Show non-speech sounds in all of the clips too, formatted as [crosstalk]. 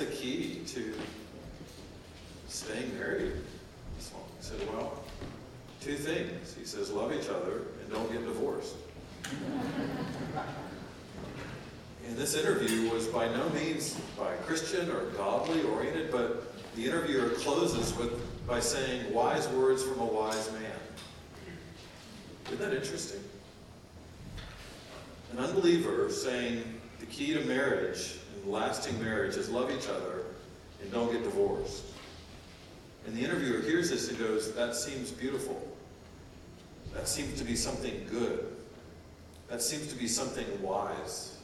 the key to staying married? He said, Well, two things. He says, Love each other and don't get divorced. and this interview was by no means by Christian or godly oriented, but the interviewer closes with by saying, Wise words from a wise man. Isn't that interesting? An unbeliever saying the key to marriage lasting marriage is love each other and don't get divorced. And the interviewer hears this and goes, That seems beautiful. That seems to be something good. That seems to be something wise.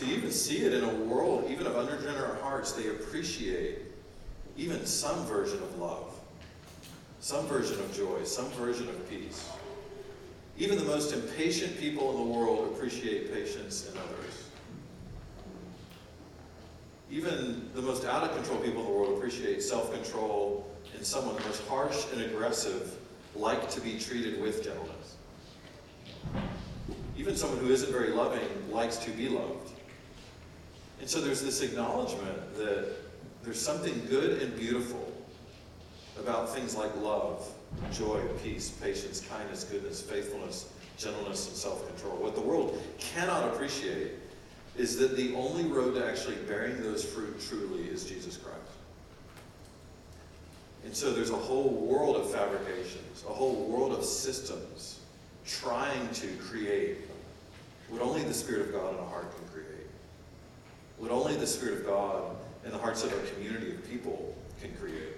You even see it in a world, even of unregenerate hearts, they appreciate even some version of love, some version of joy, some version of peace. Even the most impatient people in the world appreciate patience in others. Even the most out of control people in the world appreciate self control in someone. The most harsh and aggressive like to be treated with gentleness. Even someone who isn't very loving likes to be loved. And so there's this acknowledgement that there's something good and beautiful about things like love, joy, peace, patience, kindness, goodness, faithfulness, gentleness, and self control. What the world cannot appreciate is that the only road to actually bearing those fruit truly is Jesus Christ. And so there's a whole world of fabrications, a whole world of systems trying to create what only the Spirit of God in a heart can create. What only the Spirit of God in the hearts of a community of people can create.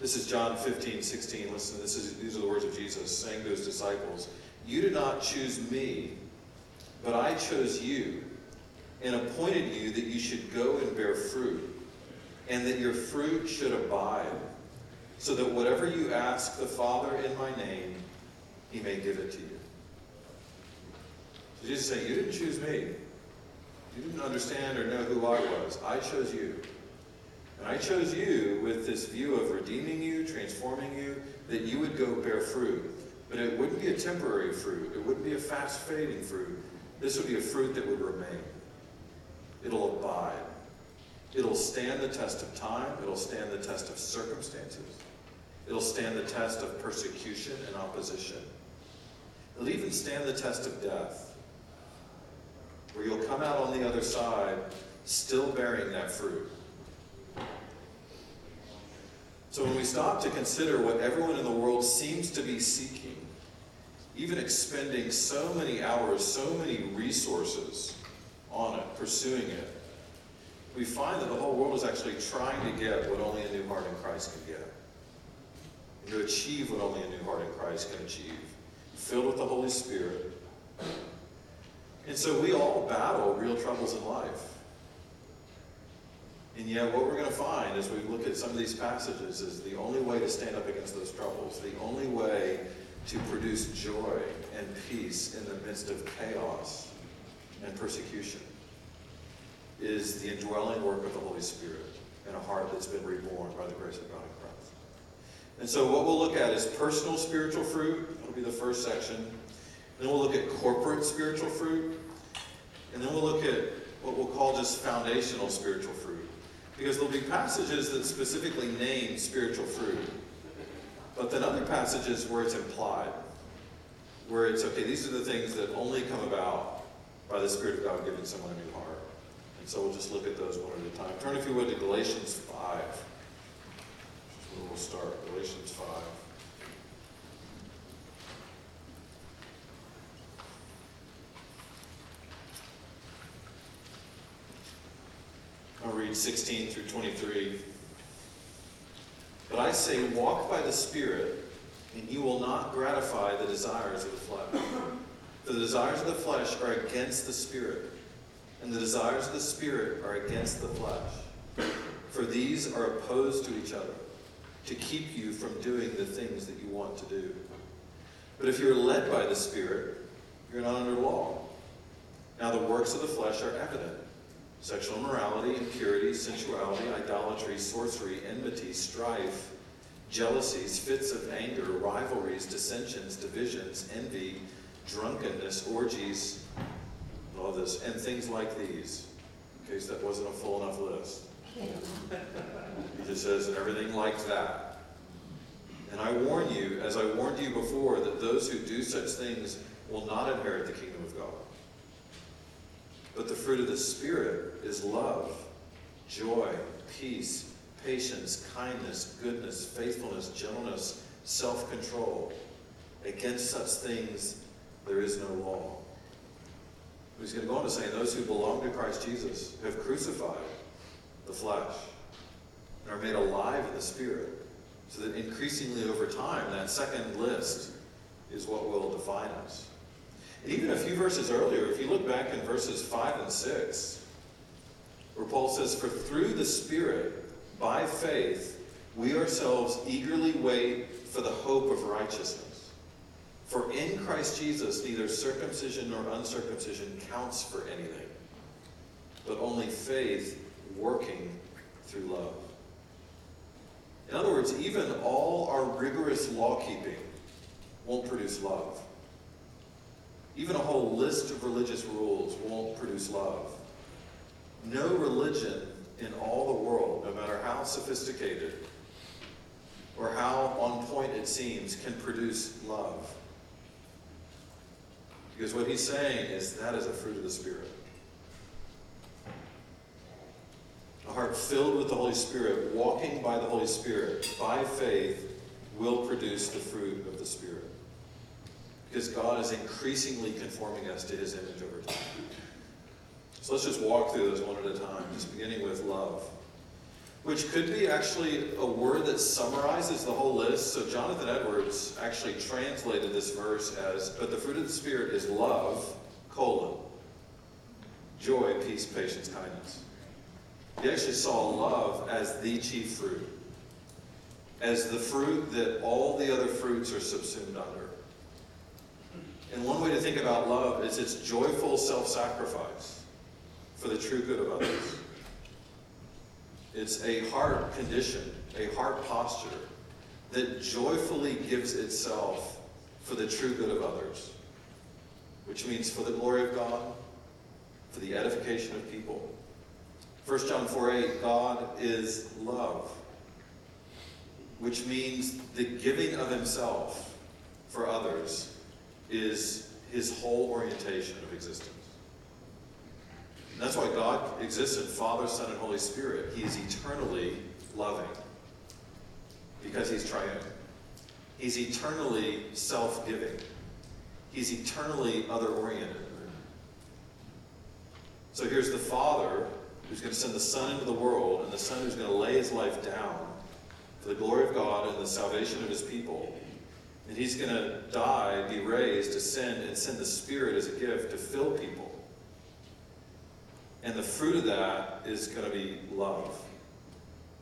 This is John 15, 16. Listen, this is, these are the words of Jesus saying to his disciples You did not choose me, but I chose you and appointed you that you should go and bear fruit, and that your fruit should abide, so that whatever you ask the Father in my name, he may give it to you. So Jesus saying, You didn't choose me. You didn't understand or know who I was. I chose you. And I chose you with this view of redeeming you, transforming you, that you would go bear fruit. But it wouldn't be a temporary fruit. It wouldn't be a fast fading fruit. This would be a fruit that would remain. It'll abide. It'll stand the test of time. It'll stand the test of circumstances. It'll stand the test of persecution and opposition. It'll even stand the test of death, where you'll come out on the other side still bearing that fruit. So when we stop to consider what everyone in the world seems to be seeking, even expending so many hours, so many resources on it, pursuing it, we find that the whole world is actually trying to get what only a new heart in Christ can get. And to achieve what only a new heart in Christ can achieve. Filled with the Holy Spirit. And so we all battle real troubles in life. And yet, what we're going to find as we look at some of these passages is the only way to stand up against those troubles, the only way to produce joy and peace in the midst of chaos and persecution is the indwelling work of the Holy Spirit in a heart that's been reborn by the grace of God in Christ. And so, what we'll look at is personal spiritual fruit. That'll be the first section. Then we'll look at corporate spiritual fruit. And then we'll look at what we'll call just foundational spiritual fruit. Because there'll be passages that specifically name spiritual fruit, but then other passages where it's implied, where it's okay, these are the things that only come about by the Spirit of God giving someone a new heart. And so we'll just look at those one at a time. Turn, if you would, to Galatians 5. where we'll start. Galatians 5. I'll read 16 through 23. But I say, walk by the Spirit, and you will not gratify the desires of the flesh. For the desires of the flesh are against the Spirit, and the desires of the Spirit are against the flesh. For these are opposed to each other, to keep you from doing the things that you want to do. But if you're led by the Spirit, you're not under law. Now the works of the flesh are evident sexual immorality, impurity, sensuality, idolatry, sorcery, enmity, strife, jealousies, fits of anger, rivalries, dissensions, divisions, envy, drunkenness, orgies, all this, and things like these. in case that wasn't a full enough list. He just says, everything like that. And I warn you, as I warned you before, that those who do such things will not inherit the kingdom of God. But the fruit of the Spirit is love, joy, peace, patience, kindness, goodness, faithfulness, gentleness, self control. Against such things there is no law. He's going to go on to say, those who belong to Christ Jesus have crucified the flesh and are made alive in the Spirit. So that increasingly over time, that second list is what will define us. And even a few verses earlier, if you look back in verses 5 and 6, where Paul says, For through the Spirit, by faith, we ourselves eagerly wait for the hope of righteousness. For in Christ Jesus, neither circumcision nor uncircumcision counts for anything, but only faith working through love. In other words, even all our rigorous law keeping won't produce love. Even a whole list of religious rules won't produce love. No religion in all the world, no matter how sophisticated or how on point it seems, can produce love. Because what he's saying is that is a fruit of the Spirit. A heart filled with the Holy Spirit, walking by the Holy Spirit, by faith, will produce the fruit of the Spirit. Because God is increasingly conforming us to his image over time. So let's just walk through those one at a time, just beginning with love. Which could be actually a word that summarizes the whole list. So Jonathan Edwards actually translated this verse as, but the fruit of the Spirit is love, colon, joy, peace, patience, kindness. He actually saw love as the chief fruit, as the fruit that all the other fruits are subsumed under. And one way to think about love is its joyful self sacrifice for the true good of others. It's a heart condition, a heart posture that joyfully gives itself for the true good of others, which means for the glory of God, for the edification of people. 1 John 4 8, God is love, which means the giving of himself for others is his whole orientation of existence. That's why God exists in Father, Son, and Holy Spirit. He is eternally loving because he's triune. He's eternally self giving, he's eternally other oriented. So here's the Father who's going to send the Son into the world, and the Son who's going to lay his life down for the glory of God and the salvation of his people. And he's going to die, be raised, ascend, and send the Spirit as a gift to fill people. And the fruit of that is going to be love.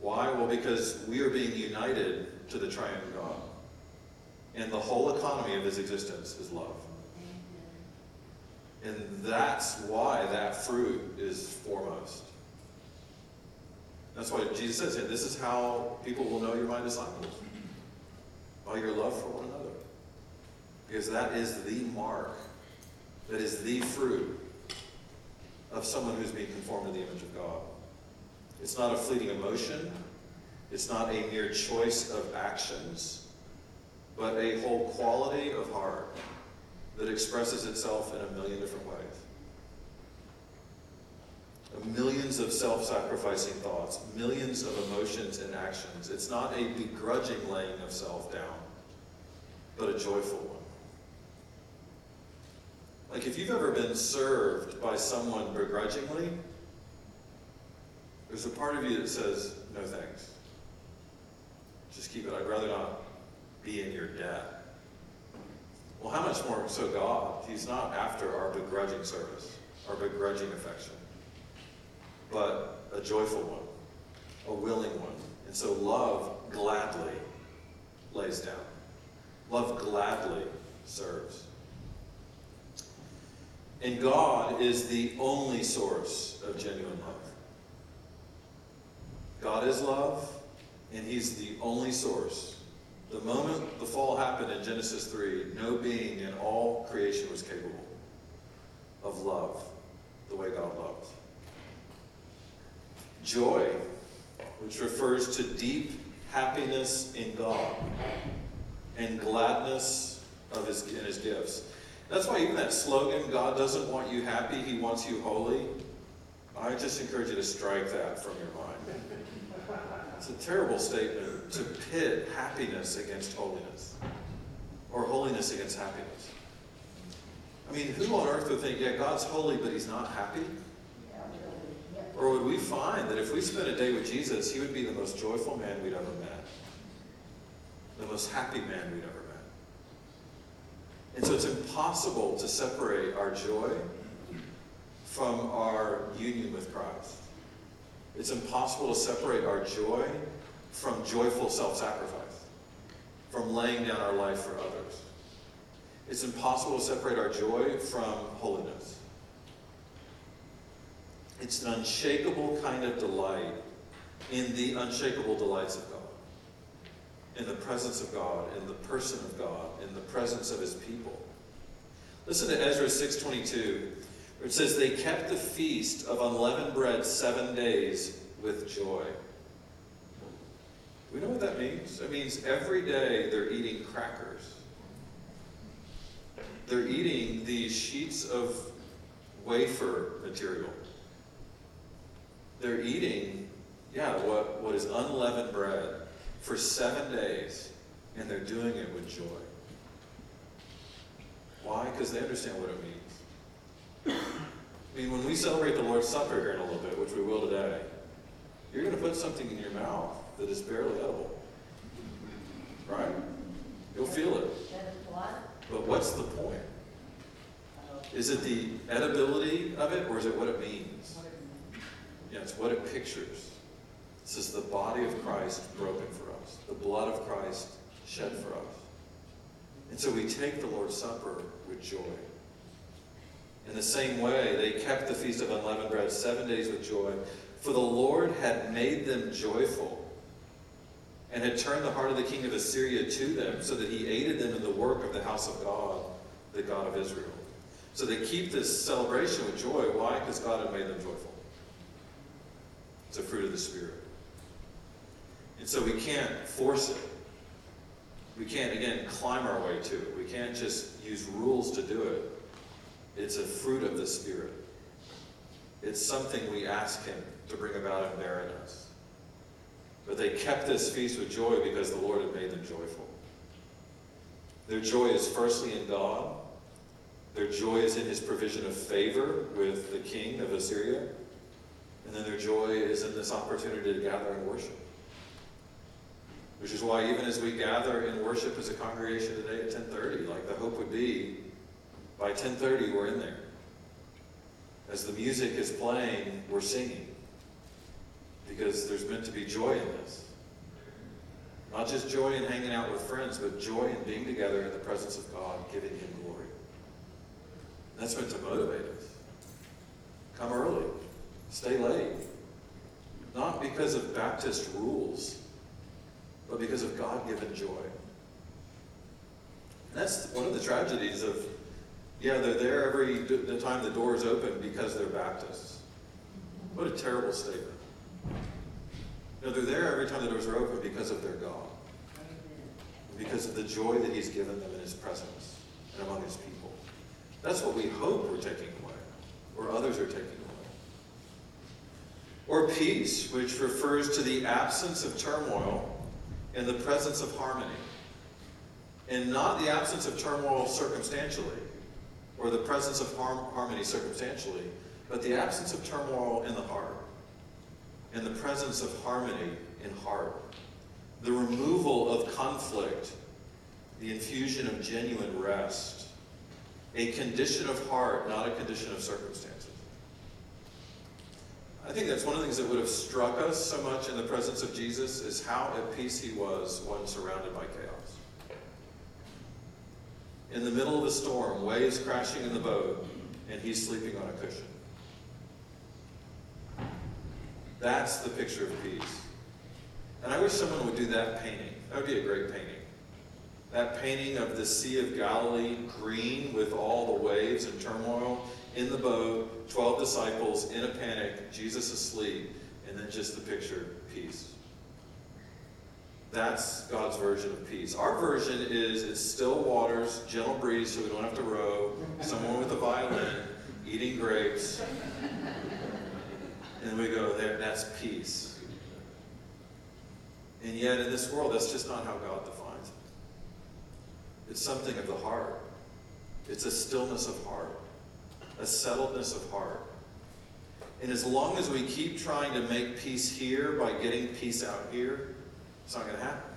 Why? Well, because we are being united to the triune God. And the whole economy of his existence is love. And that's why that fruit is foremost. That's why Jesus says, this is how people will know you're my disciples. By your love for one another. Because that is the mark, that is the fruit of someone who's being conformed to the image of God. It's not a fleeting emotion, it's not a mere choice of actions, but a whole quality of heart that expresses itself in a million different ways. Millions of self sacrificing thoughts, millions of emotions and actions. It's not a begrudging laying of self down, but a joyful one. Like if you've ever been served by someone begrudgingly, there's a part of you that says, no thanks. Just keep it. I'd rather not be in your debt. Well, how much more so God? He's not after our begrudging service, our begrudging affection, but a joyful one, a willing one. And so love gladly lays down. Love gladly serves. And God is the only source of genuine love. God is love, and He's the only source. The moment the fall happened in Genesis 3, no being in all creation was capable of love the way God loves. Joy, which refers to deep happiness in God and gladness of his, in his gifts. That's why even that slogan, God doesn't want you happy, he wants you holy, I just encourage you to strike that from your mind. It's a terrible statement to pit happiness against holiness or holiness against happiness. I mean, who on earth would think, yeah, God's holy, but he's not happy? Or would we find that if we spent a day with Jesus, he would be the most joyful man we'd ever met? The most happy man we'd ever met. And so it's impossible to separate our joy from our union with Christ. It's impossible to separate our joy from joyful self sacrifice, from laying down our life for others. It's impossible to separate our joy from holiness. It's an unshakable kind of delight in the unshakable delights of God, in the presence of God, in the person of God, in the presence of his people. Listen to Ezra 6:22, where it says, "They kept the feast of unleavened bread 7 days with joy." We know what that means? It means every day they're eating crackers. They're eating these sheets of wafer material they're eating, yeah, what, what is unleavened bread for seven days, and they're doing it with joy. Why? Because they understand what it means. I mean, when we celebrate the Lord's Supper here in a little bit, which we will today, you're going to put something in your mouth that is barely edible. Right? You'll feel it. But what's the point? Is it the edibility of it, or is it what it means? Yeah, it's what it pictures. This is the body of Christ broken for the blood of Christ shed for us. And so we take the Lord's Supper with joy. In the same way, they kept the Feast of Unleavened Bread seven days with joy, for the Lord had made them joyful and had turned the heart of the king of Assyria to them, so that he aided them in the work of the house of God, the God of Israel. So they keep this celebration with joy. Why? Because God had made them joyful. It's a fruit of the Spirit. And so we can't force it. We can't, again, climb our way to it. We can't just use rules to do it. It's a fruit of the Spirit. It's something we ask Him to bring about and bear in us. But they kept this feast with joy because the Lord had made them joyful. Their joy is firstly in God. Their joy is in His provision of favor with the king of Assyria. And then their joy is in this opportunity to gather and worship. Which is why even as we gather in worship as a congregation today at 1030, like the hope would be by 1030 we're in there. As the music is playing, we're singing. Because there's meant to be joy in this. Not just joy in hanging out with friends, but joy in being together in the presence of God, giving Him glory. That's meant to motivate us. Come early. Stay late. Not because of Baptist rules, but because of God given joy. And that's one of the tragedies of, yeah, they're there every the time the door is open because they're Baptists. What a terrible statement. No, they're there every time the doors are open because of their God. Because of the joy that He's given them in His presence and among His people. That's what we hope we're taking away, or others are taking away or peace, which refers to the absence of turmoil in the presence of harmony. And not the absence of turmoil circumstantially, or the presence of harmony circumstantially, but the absence of turmoil in the heart, and the presence of harmony in heart. The removal of conflict, the infusion of genuine rest, a condition of heart, not a condition of circumstances. I think that's one of the things that would have struck us so much in the presence of Jesus is how at peace he was when surrounded by chaos. In the middle of a storm, waves crashing in the boat, and he's sleeping on a cushion. That's the picture of peace. And I wish someone would do that painting. That would be a great painting. That painting of the Sea of Galilee, green with all the waves and turmoil, in the boat, 12 disciples in a panic, Jesus asleep, and then just the picture, peace. That's God's version of peace. Our version is it's still waters, gentle breeze so we don't have to row, someone with a violin, eating grapes. And we go there, that's peace. And yet in this world, that's just not how God defines. It's something of the heart. It's a stillness of heart, a settledness of heart. And as long as we keep trying to make peace here by getting peace out here, it's not going to happen.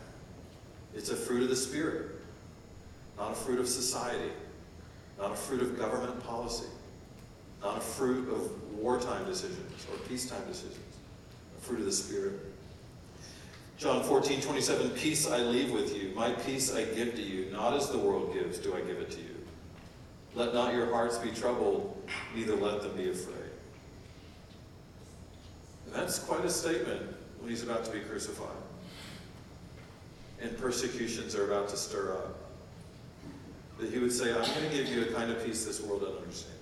It's a fruit of the Spirit, not a fruit of society, not a fruit of government policy, not a fruit of wartime decisions or peacetime decisions, a fruit of the Spirit. John 14, 27, Peace I leave with you, my peace I give to you, not as the world gives, do I give it to you. Let not your hearts be troubled, neither let them be afraid. And that's quite a statement when he's about to be crucified and persecutions are about to stir up. That he would say, I'm going to give you a kind of peace this world doesn't understand.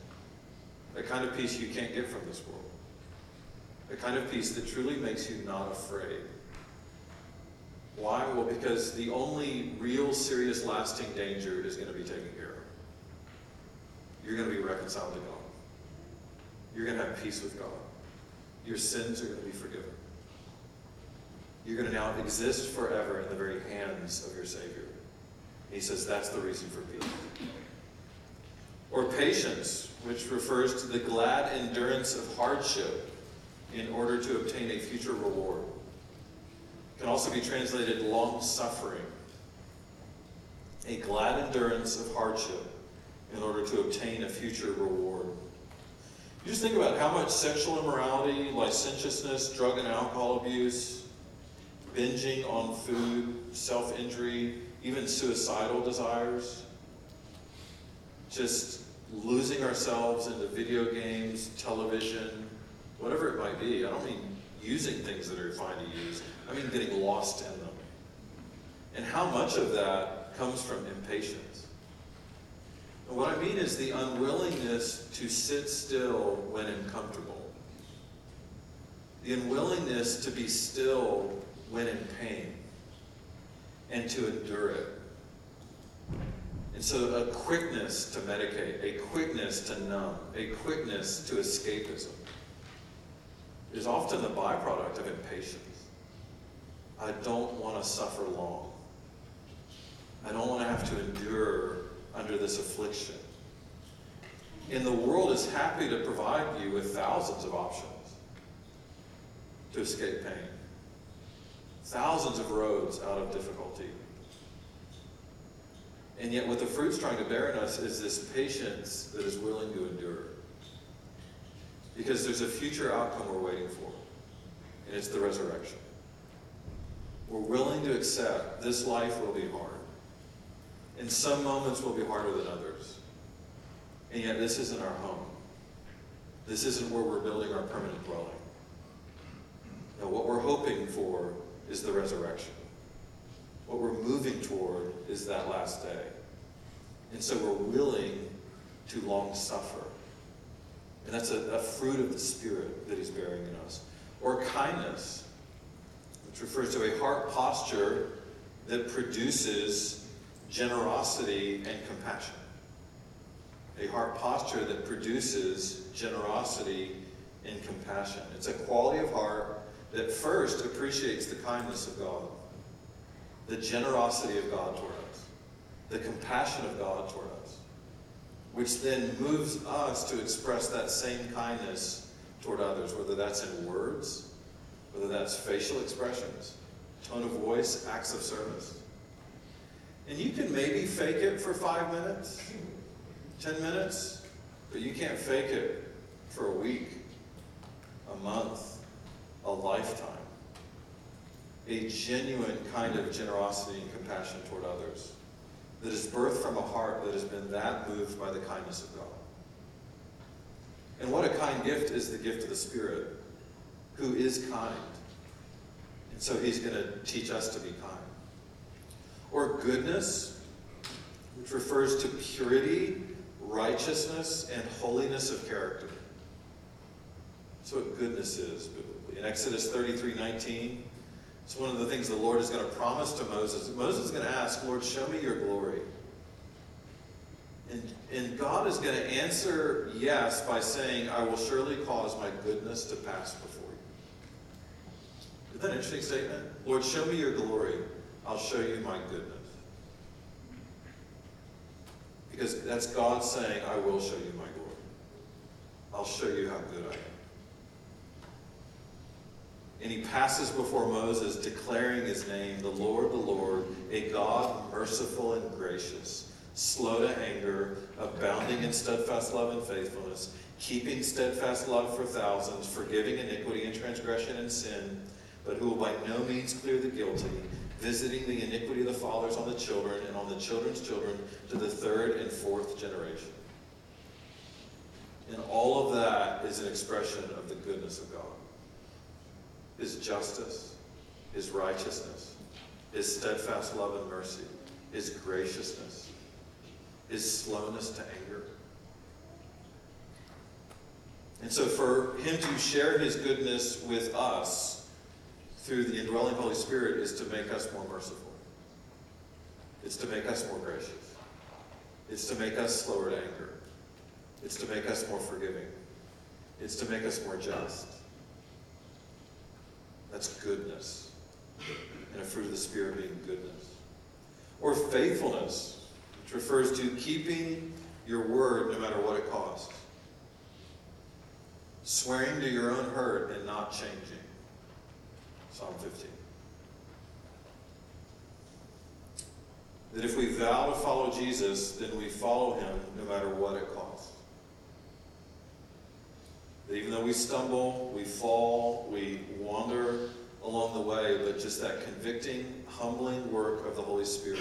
A kind of peace you can't get from this world. A kind of peace that truly makes you not afraid. Why? Well, because the only real, serious, lasting danger is going to be taken care of. You're going to be reconciled to God. You're going to have peace with God. Your sins are going to be forgiven. You're going to now exist forever in the very hands of your Savior. He says that's the reason for peace. Or patience, which refers to the glad endurance of hardship in order to obtain a future reward. Can also be translated long suffering. A glad endurance of hardship in order to obtain a future reward. You just think about how much sexual immorality, licentiousness, drug and alcohol abuse, binging on food, self injury, even suicidal desires, just losing ourselves into video games, television, whatever it might be. I don't mean using things that are fine to use, I mean getting lost in them. And how much of that comes from impatience. And what I mean is the unwillingness to sit still when uncomfortable. The unwillingness to be still when in pain and to endure it. And so, a quickness to medicate, a quickness to numb, a quickness to escapism is often the byproduct of impatience. I don't want to suffer long. I don't want to have to endure under this affliction. And the world is happy to provide you with thousands of options to escape pain thousands of roads out of difficulty. And yet, what the fruit's trying to bear in us is this patience that is willing to endure. Because there's a future outcome we're waiting for, and it's the resurrection. We're willing to accept this life will be hard. And some moments will be harder than others. And yet, this isn't our home. This isn't where we're building our permanent dwelling. Now, what we're hoping for is the resurrection. What we're moving toward is that last day. And so we're willing to long suffer. And that's a, a fruit of the Spirit that He's bearing in us. Or kindness, which refers to a heart posture that produces generosity and compassion. A heart posture that produces generosity and compassion. It's a quality of heart that first appreciates the kindness of God, the generosity of God toward us, the compassion of God toward us, which then moves us to express that same kindness toward others, whether that's in words, whether that's facial expressions, tone of voice, acts of service. And you can maybe fake it for five minutes, ten minutes, but you can't fake it for a week, a month, a lifetime. A genuine kind of generosity and compassion toward others that is birthed from a heart that has been that moved by the kindness of God. And what a kind gift is the gift of the Spirit, who is kind. And so he's going to teach us to be kind. Or goodness, which refers to purity, righteousness, and holiness of character. That's what goodness is biblically. In Exodus 33 19, it's one of the things the Lord is going to promise to Moses. Moses is going to ask, Lord, show me your glory. And, and God is going to answer yes by saying, I will surely cause my goodness to pass before you. Isn't that an interesting statement? Lord, show me your glory. I'll show you my goodness. Because that's God saying, I will show you my glory. I'll show you how good I am. And he passes before Moses, declaring his name, the Lord, the Lord, a God merciful and gracious, slow to anger, abounding in steadfast love and faithfulness, keeping steadfast love for thousands, forgiving iniquity and transgression and sin, but who will by no means clear the guilty, visiting the iniquity of the fathers on the children and on the children's children to the third and fourth generation. And all of that is an expression of the goodness of God. His justice, His righteousness, His steadfast love and mercy, His graciousness, His slowness to anger. And so for Him to share His goodness with us through the indwelling Holy Spirit is to make us more merciful. It's to make us more gracious. It's to make us slower to anger. It's to make us more forgiving. It's to make us more just. That's goodness. And a fruit of the Spirit being goodness. Or faithfulness, refers to keeping your word no matter what it costs. Swearing to your own hurt and not changing. Psalm 15. That if we vow to follow Jesus, then we follow him no matter what it costs. That even though we stumble, we fall, we wander along the way, but just that convicting, humbling work of the Holy Spirit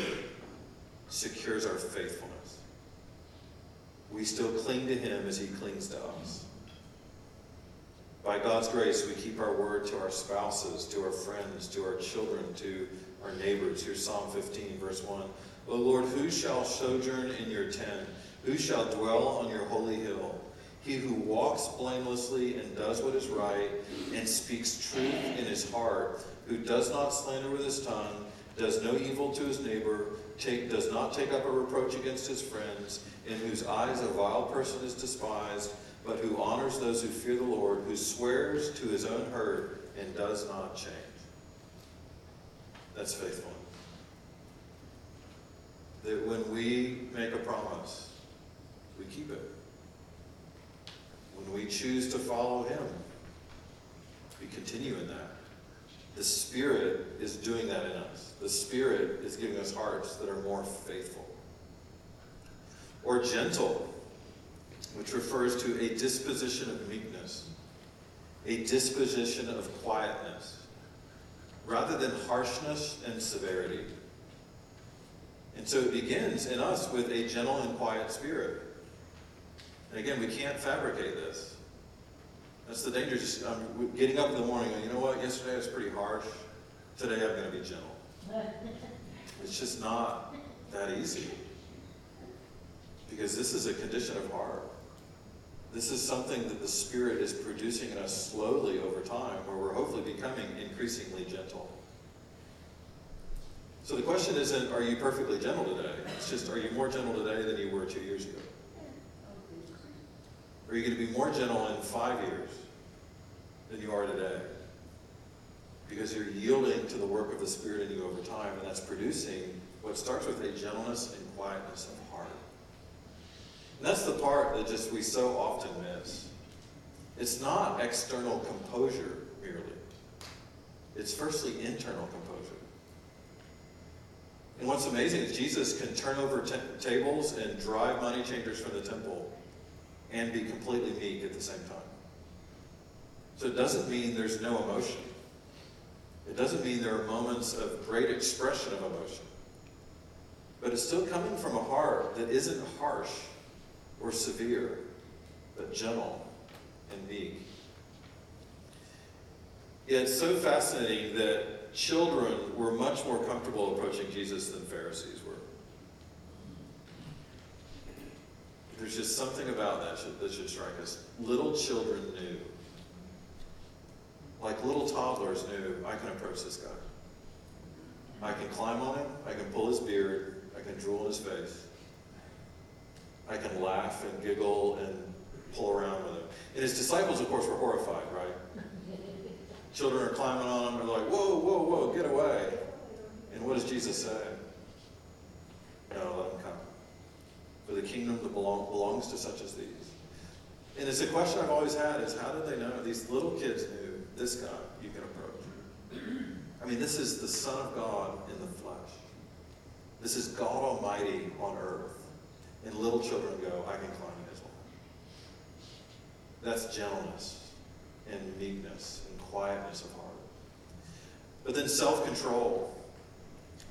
secures our faithfulness. We still cling to him as he clings to us. By God's grace, we keep our word to our spouses, to our friends, to our children, to our neighbors. Here's Psalm 15, verse 1. O Lord, who shall sojourn in your tent? Who shall dwell on your holy hill? He who walks blamelessly and does what is right and speaks truth in his heart, who does not slander with his tongue, does no evil to his neighbor, take, does not take up a reproach against his friends, in whose eyes a vile person is despised, but who honors those who fear the Lord, who swears to his own hurt and does not change. That's faithful. That when we make a promise, we keep it. When we choose to follow Him, we continue in that. The Spirit is doing that in us. The Spirit is giving us hearts that are more faithful. Or gentle, which refers to a disposition of meekness, a disposition of quietness, rather than harshness and severity. And so it begins in us with a gentle and quiet spirit. And again, we can't fabricate this. That's the danger. Just um, getting up in the morning you know what? Yesterday was pretty harsh. Today I'm going to be gentle. [laughs] It's just not that easy. Because this is a condition of heart. This is something that the Spirit is producing in us slowly over time, where we're hopefully becoming increasingly gentle. So the question isn't, are you perfectly gentle today? It's just, are you more gentle today than you were two years ago? Are you going to be more gentle in five years than you are today? Because you're yielding to the work of the Spirit in you over time, and that's producing what starts with a gentleness and quietness of heart. And that's the part that just we so often miss. It's not external composure merely. It's firstly internal composure. And what's amazing is Jesus can turn over t- tables and drive money changers from the temple and be completely meek at the same time. So it doesn't mean there's no emotion. It doesn't mean there are moments of great expression of emotion. But it's still coming from a heart that isn't harsh or severe, but gentle and meek. It's so fascinating that children were much more comfortable approaching Jesus than Pharisees were. There's just something about that should, that should strike us. Little children knew. like little toddlers knew, I can approach this guy. I can climb on him, I can pull his beard, I can drool in his face. I can laugh and giggle and pull around with him. And his disciples, of course, were horrified, right? [laughs] Children are climbing on him, they're like, whoa, whoa, whoa, get away. And what does Jesus say? No, let him come. For the kingdom that belong, belongs to such as these. And it's a question I've always had is how did they know? These little kids knew this guy you can approach. I mean, this is the Son of God in the flesh. This is God Almighty on earth. And little children go, I can climb his lap. That's gentleness and meekness and quietness of heart. But then self control,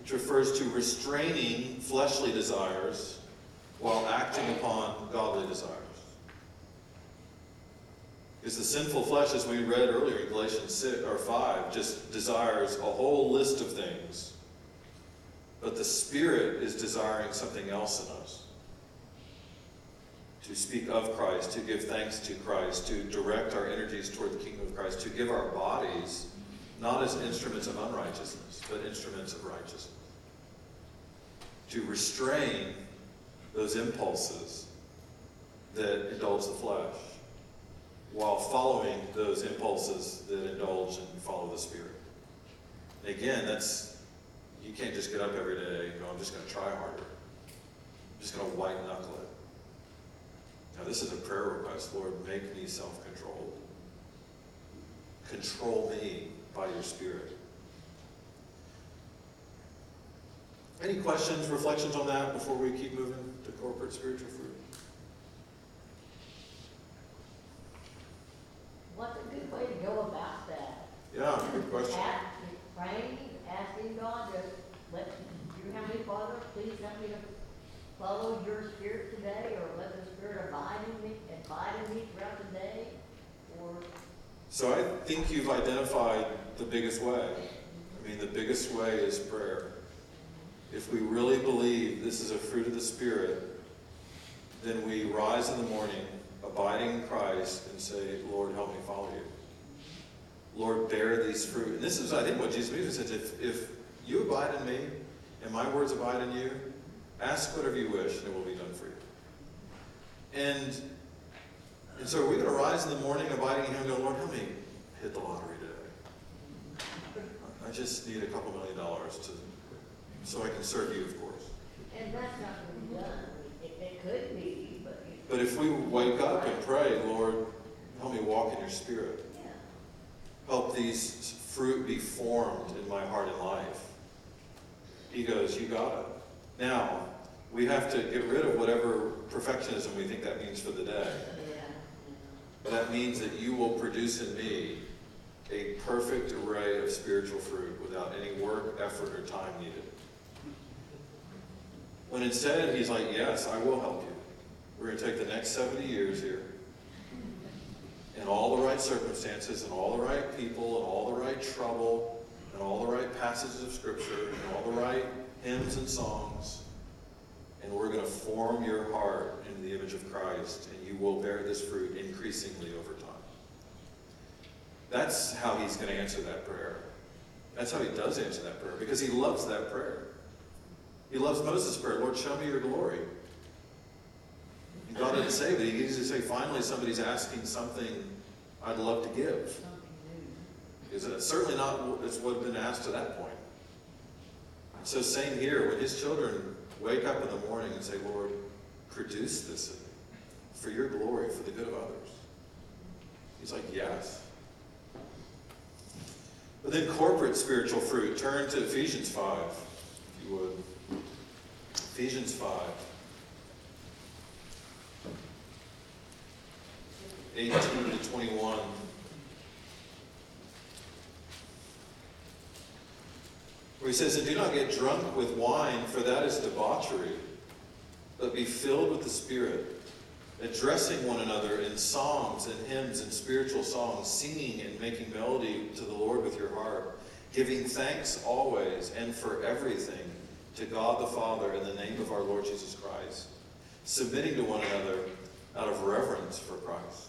which refers to restraining fleshly desires while acting upon godly desires. Because the sinful flesh, as we read earlier in Galatians 6 or 5, just desires a whole list of things. But the Spirit is desiring something else in us. To speak of Christ, to give thanks to Christ, to direct our energies toward the kingdom of Christ, to give our bodies not as instruments of unrighteousness, but instruments of righteousness. To restrain those impulses that indulge the flesh while following those impulses that indulge and follow the Spirit. Again, that's, you can't just get up every day and go, I'm just going to try harder. I'm just going to white knuckle it. Now, this is a prayer request. Lord, make me self controlled. Control me by your Spirit. Any questions, reflections on that before we keep moving to corporate spiritual fruit? What's a good way to go about that? Yeah, good question. Ask, praying, asking God to let, you have me, Father, please help me to follow your spirit today, or let the spirit abide in me, abide in me throughout the day, or, So I think you've identified the biggest way. I mean, the biggest way is prayer. If we really believe this is a fruit of the Spirit, then we rise in the morning, abiding in Christ, and say, Lord, help me follow you. Lord, bear these fruit. And this is, I think, what Jesus means. Says, if, if you abide in me, and my words abide in you, ask whatever you wish, and it will be done for you. And, and so are we going to rise in the morning, abiding in him, and go, Lord, help me hit the lottery today. I just need a couple million dollars to, so I can serve you, of course. and that's not gonna be done. It, it could be, but, But if we wake up and pray, Lord, help me walk in your spirit. yeah. Help these fruit be formed in my heart and life. He goes, You got it. Now, we have to get rid of whatever perfectionism we think that means for the day. Yeah. That means that you will produce in me a perfect array of spiritual fruit without any work, effort, or time needed. When instead he's like, Yes, I will help you. We're going to take the next 70 years here, in all the right circumstances, and all the right people, and all the right trouble, and all the right passages of Scripture, and all the right hymns and songs, and we're going to form your heart into the image of Christ, and you will bear this fruit increasingly over time. That's how he's going to answer that prayer. That's how he does answer that prayer, because he loves that prayer. He loves Moses' prayer, Lord, show me your glory. And God didn't say that. He to say, finally, somebody's asking something I'd love to give. Because it's certainly not it's what had been asked to that point. So same here, when his children wake up in the morning and say, Lord, produce this in me for your glory, for the good of others. He's like, yes. But then corporate spiritual fruit, turn to Ephesians 5, if you would. Ephesians 5. 18 to 21. Where he says, And do not get drunk with wine, for that is debauchery, but be filled with the Spirit, addressing one another in psalms and hymns and spiritual songs, singing and making melody to the Lord with your heart, giving thanks always and for everything to God the Father in the name of our Lord Jesus Christ, submitting to one another out of reverence for Christ.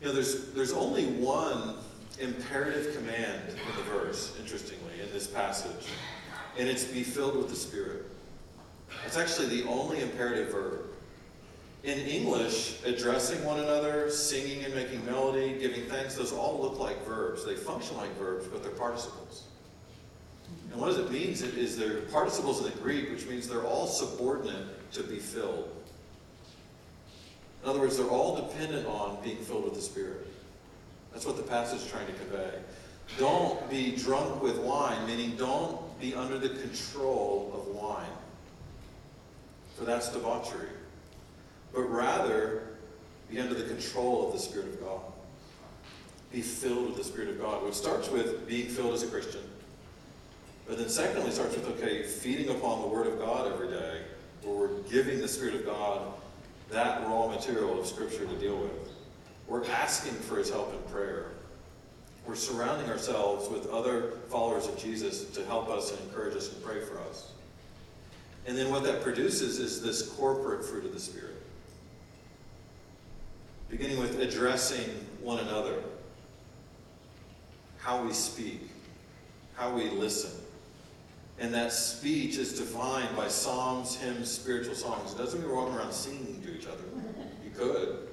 You know, there's, there's only one imperative command in the verse, interestingly, in this passage, and it's be filled with the Spirit. It's actually the only imperative verb. In English, addressing one another, singing and making melody, giving thanks, those all look like verbs. They function like verbs, but they're participles. And what does it mean? Is they're participles in the Greek, which means they're all subordinate to be filled. In other words, they're all dependent on being filled with the Spirit. That's what the passage is trying to convey. Don't be drunk with wine, meaning don't be under the control of wine. For that's debauchery. But rather, be under the control of the Spirit of God. Be filled with the Spirit of God, which starts with being filled as a Christian. But then, secondly, starts with, okay, feeding upon the Word of God every day, where we're giving the Spirit of God that raw material of Scripture to deal with. We're asking for His help in prayer. We're surrounding ourselves with other followers of Jesus to help us and encourage us and pray for us. And then what that produces is this corporate fruit of the Spirit. Beginning with addressing one another, how we speak, how we listen. And that speech is defined by psalms, hymns, spiritual songs. It doesn't mean we're walking around singing to each other. You could.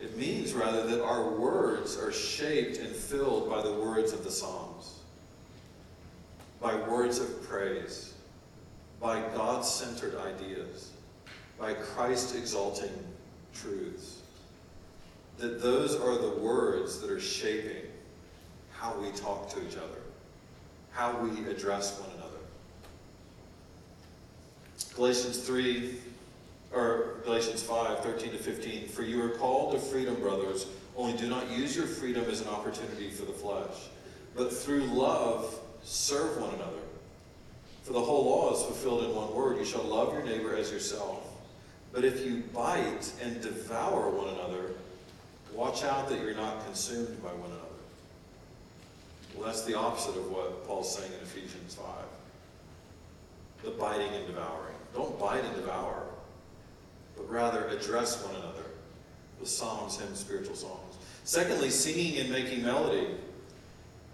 It means, rather, that our words are shaped and filled by the words of the Psalms, by words of praise, by God centered ideas, by Christ exalting truths. That those are the words that are shaping how we talk to each other, how we address one another. Galatians 3 or Galatians 5, 13 to 15. For you are called to freedom, brothers, only do not use your freedom as an opportunity for the flesh, but through love serve one another. For the whole law is fulfilled in one word you shall love your neighbor as yourself. But if you bite and devour one another, watch out that you're not consumed by one another. Well, that's the opposite of what Paul's saying in Ephesians 5 the biting and devouring. Don't bite and devour but rather address one another with psalms, hymns, spiritual songs. Secondly, singing and making melody,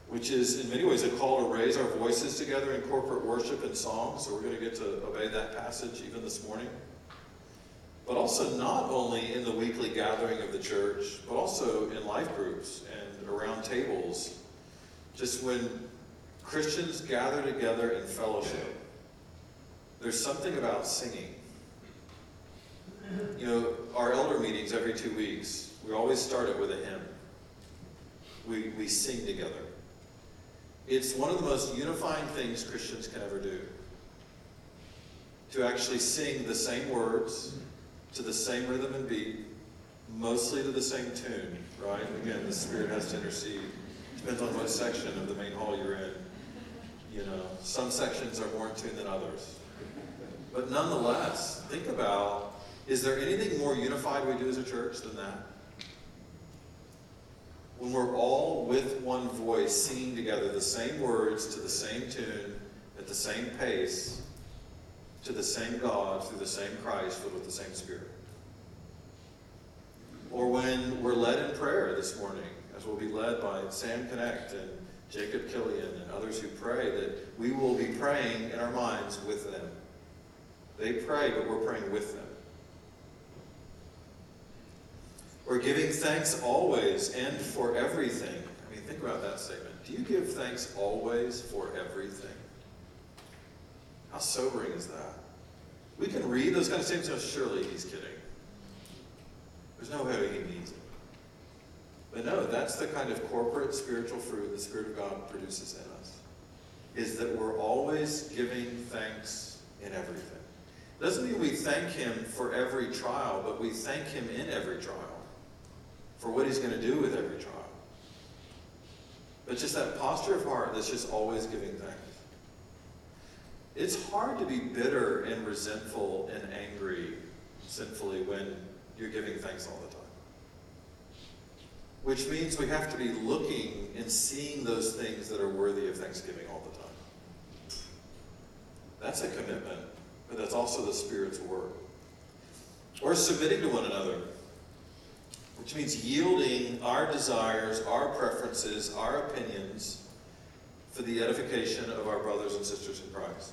which is in many ways a call to raise our voices together in corporate worship and song. So we're going to get to obey that passage even this morning. But also not only in the weekly gathering of the church, but also in life groups and around tables. Just when Christians gather together in fellowship, there's something about singing you know, our elder meetings every two weeks, we always start it with a hymn. We, we sing together. It's one of the most unifying things Christians can ever do. To actually sing the same words to the same rhythm and beat, mostly to the same tune, right? Again, the Spirit has to intercede. Depends on what section of the main hall you're in. You know, some sections are more in tune than others. But nonetheless, think about is there anything more unified we do as a church than that? When we're all with one voice singing together the same words to the same tune at the same pace to the same God through the same Christ filled with the same Spirit. Or when we're led in prayer this morning, as we'll be led by Sam Connect and Jacob Killian and others who pray, that we will be praying in our minds with them. They pray, but we're praying with them. We're giving thanks always and for everything. I mean, think about that statement. Do you give thanks always for everything? How sobering is that? We can read those kind of statements, and surely he's kidding. There's no way he means it. But no, that's the kind of corporate spiritual fruit the Spirit of God produces in us. Is that we're always giving thanks in everything. Doesn't mean we thank him for every trial, but we thank him in every trial for what he's going to do with every trial. But just that posture of heart that's just always giving thanks. It's hard to be bitter and resentful and angry sinfully when you're giving thanks all the time. Which means we have to be looking and seeing those things that are worthy of thanksgiving all the time. That's a commitment, but that's also the Spirit's work. Or submitting to one another which means yielding our desires, our preferences, our opinions for the edification of our brothers and sisters in Christ.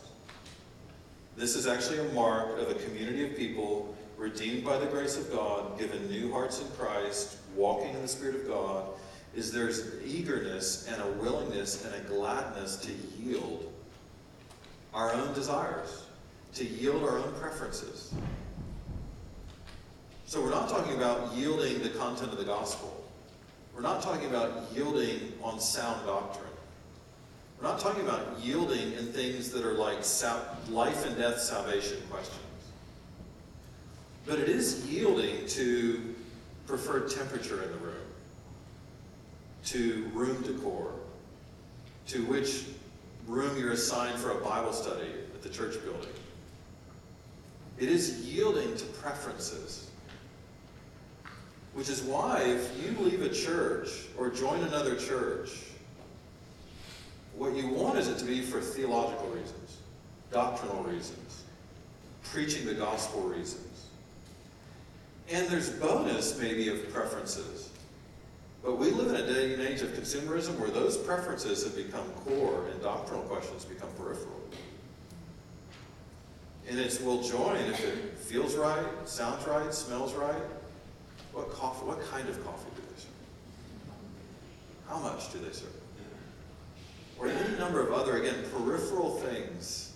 This is actually a mark of a community of people redeemed by the grace of God, given new hearts in Christ, walking in the Spirit of God, is there's an eagerness and a willingness and a gladness to yield our own desires, to yield our own preferences. So we're not talking about yielding the content of the gospel. We're not talking about yielding on sound doctrine. We're not talking about yielding in things that are like life and death salvation questions. But it is yielding to preferred temperature in the room, to room decor, to which room you're assigned for a Bible study at the church building. It is yielding to preferences. Which is why if you leave a church or join another church, what you want is it to be for theological reasons, doctrinal reasons, preaching the gospel reasons. And there's bonus, maybe, of preferences. But we live in a day and age of consumerism where those preferences have become core and doctrinal questions become peripheral. And it's we'll join if it feels right, sounds right, smells right. What coffee? What kind of coffee do they serve? How much do they serve? Or any number of other, again, peripheral things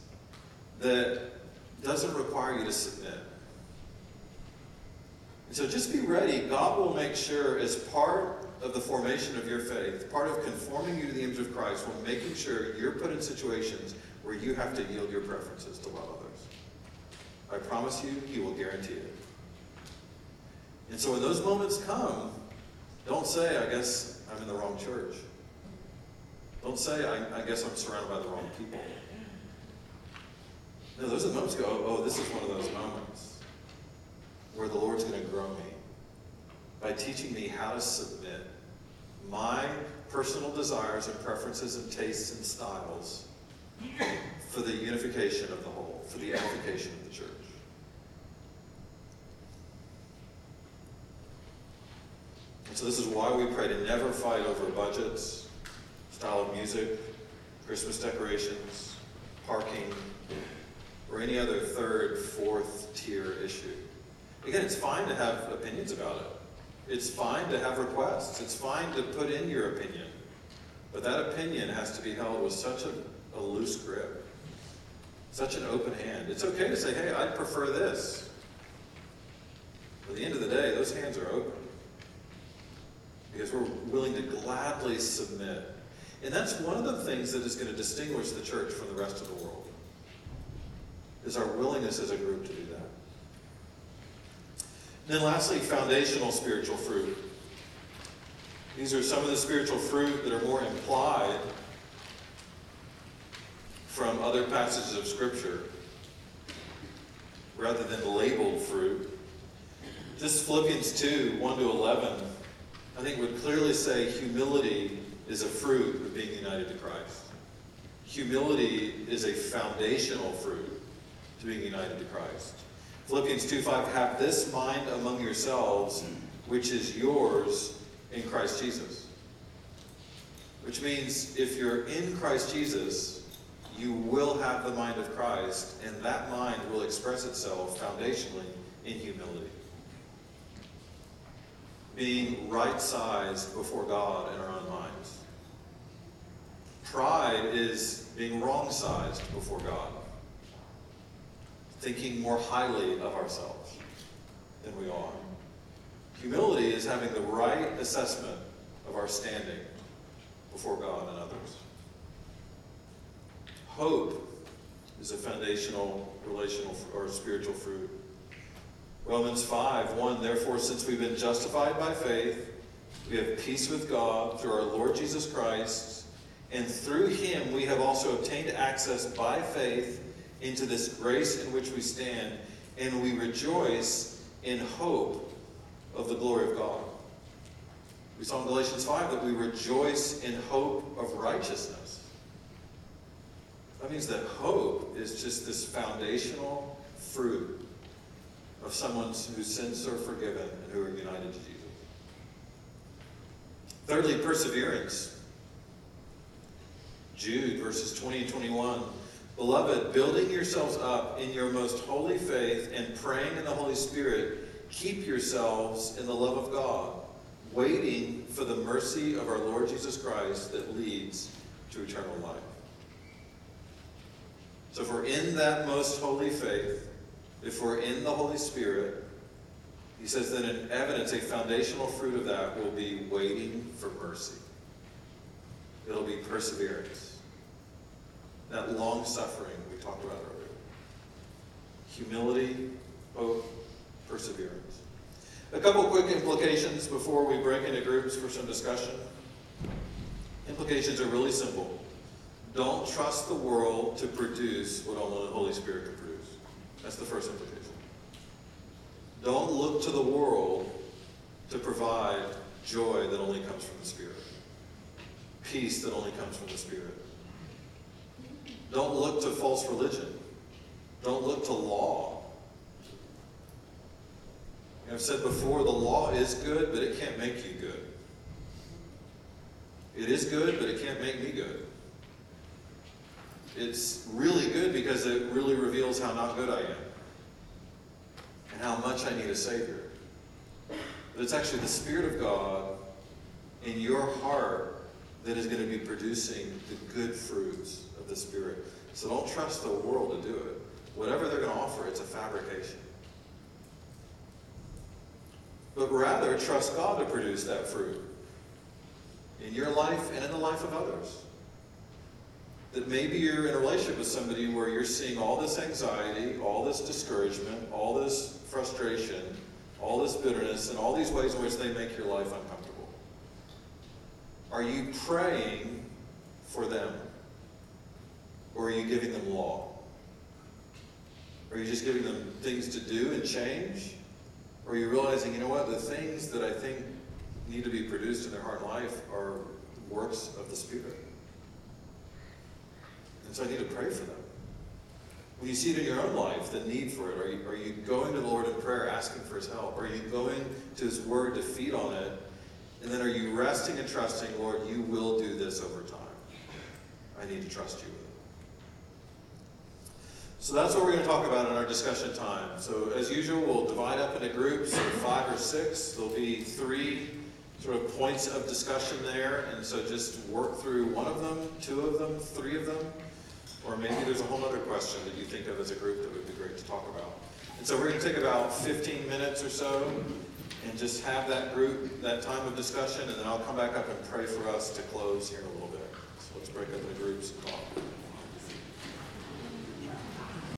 that doesn't require you to submit. And so just be ready. God will make sure, as part of the formation of your faith, part of conforming you to the image of Christ, will making sure you're put in situations where you have to yield your preferences to love others. I promise you, He will guarantee it. And so when those moments come, don't say, I guess I'm in the wrong church. Don't say, I, I guess I'm surrounded by the wrong people. No, those are the moments go, oh, this is one of those moments where the Lord's going to grow me by teaching me how to submit my personal desires and preferences and tastes and styles for the unification of the whole, for the edification of the church. And so this is why we pray to never fight over budgets, style of music, Christmas decorations, parking, or any other third, fourth tier issue. Again, it's fine to have opinions about it. It's fine to have requests. It's fine to put in your opinion. But that opinion has to be held with such a, a loose grip, such an open hand. It's okay to say, hey, I'd prefer this. But at the end of the day, those hands are open. Because we're willing to gladly submit. And that's one of the things that is going to distinguish the church from the rest of the world. Is our willingness as a group to do then lastly, foundational spiritual fruit. These are some of the spiritual fruit that are more implied from other passages of Scripture rather than labeled fruit. This Philippians 2 1 to 11, I think would clearly say humility is a fruit of being united to Christ. Humility is a foundational fruit to being united to Christ. Philippians 2 5, have this mind among yourselves, which is yours in Christ Jesus. Which means if you're in Christ Jesus, you will have the mind of Christ, and that mind will express itself foundationally in humility. Being right sized before God in our own minds. Pride is being wrong sized before God thinking more highly of ourselves than we are. Humility is having the right assessment of our standing before God and others. Hope is a foundational relational or spiritual fruit. Romans 5 1 Therefore, since we've been justified by faith, we have peace with God through our Lord Jesus Christ, and through him we have also obtained access by faith into this grace in which we stand, and we rejoice in hope of the glory of God. We saw in Galatians 5 that we rejoice in hope of righteousness. That means that hope is just this foundational fruit of someone whose sins are forgiven and who are united to Jesus. Thirdly, perseverance. Jude verses 20 and 21. Beloved, building yourselves up in your most holy faith and praying in the Holy Spirit, keep yourselves in the love of God, waiting for the mercy of our Lord Jesus Christ that leads to eternal life. So if we're in that most holy faith, if we're in the Holy Spirit, he says that in evidence, a foundational fruit of that will be waiting for mercy. It'll be perseverance. That long suffering we talked about earlier. Humility, hope, perseverance. A couple quick implications before we break into groups for some discussion. Implications are really simple. Don't trust the world to produce what only the Holy Spirit can produce. That's the first implication. Don't look to the world to provide joy that only comes from the Spirit, peace that only comes from the Spirit. Don't look to false religion. Don't look to law. I've said before, the law is good, but it can't make you good. It is good, but it can't make me good. It's really good because it really reveals how not good I am and how much I need a Savior. But it's actually the Spirit of God in your heart that is going to be producing the good fruits the Spirit. So don't trust the world to do it. Whatever they're going to offer, it's a fabrication. But rather, trust God to produce that fruit in your life and in the life of others. That maybe you're in a relationship with somebody where you're seeing all this anxiety, all this discouragement, all this frustration, all this bitterness, and all these ways in which they make your life uncomfortable. Are you praying for them? Or are you giving them law? Are you just giving them things to do and change? Or are you realizing, you know what, the things that I think need to be produced in their heart and life are works of the Spirit? And so I need to pray for them. When you see it in your own life, the need for it, are you, are you going to the Lord in prayer asking for His help? Are you going to His Word to feed on it? And then are you resting and trusting, Lord, you will do this over time? I need to trust you. So that's what we're going to talk about in our discussion time. So as usual, we'll divide up into groups of five or six. There'll be three sort of points of discussion there, and so just work through one of them, two of them, three of them, or maybe there's a whole other question that you think of as a group that would be great to talk about. And so we're going to take about 15 minutes or so and just have that group, that time of discussion, and then I'll come back up and pray for us to close here in a little bit. So let's break up into groups and talk.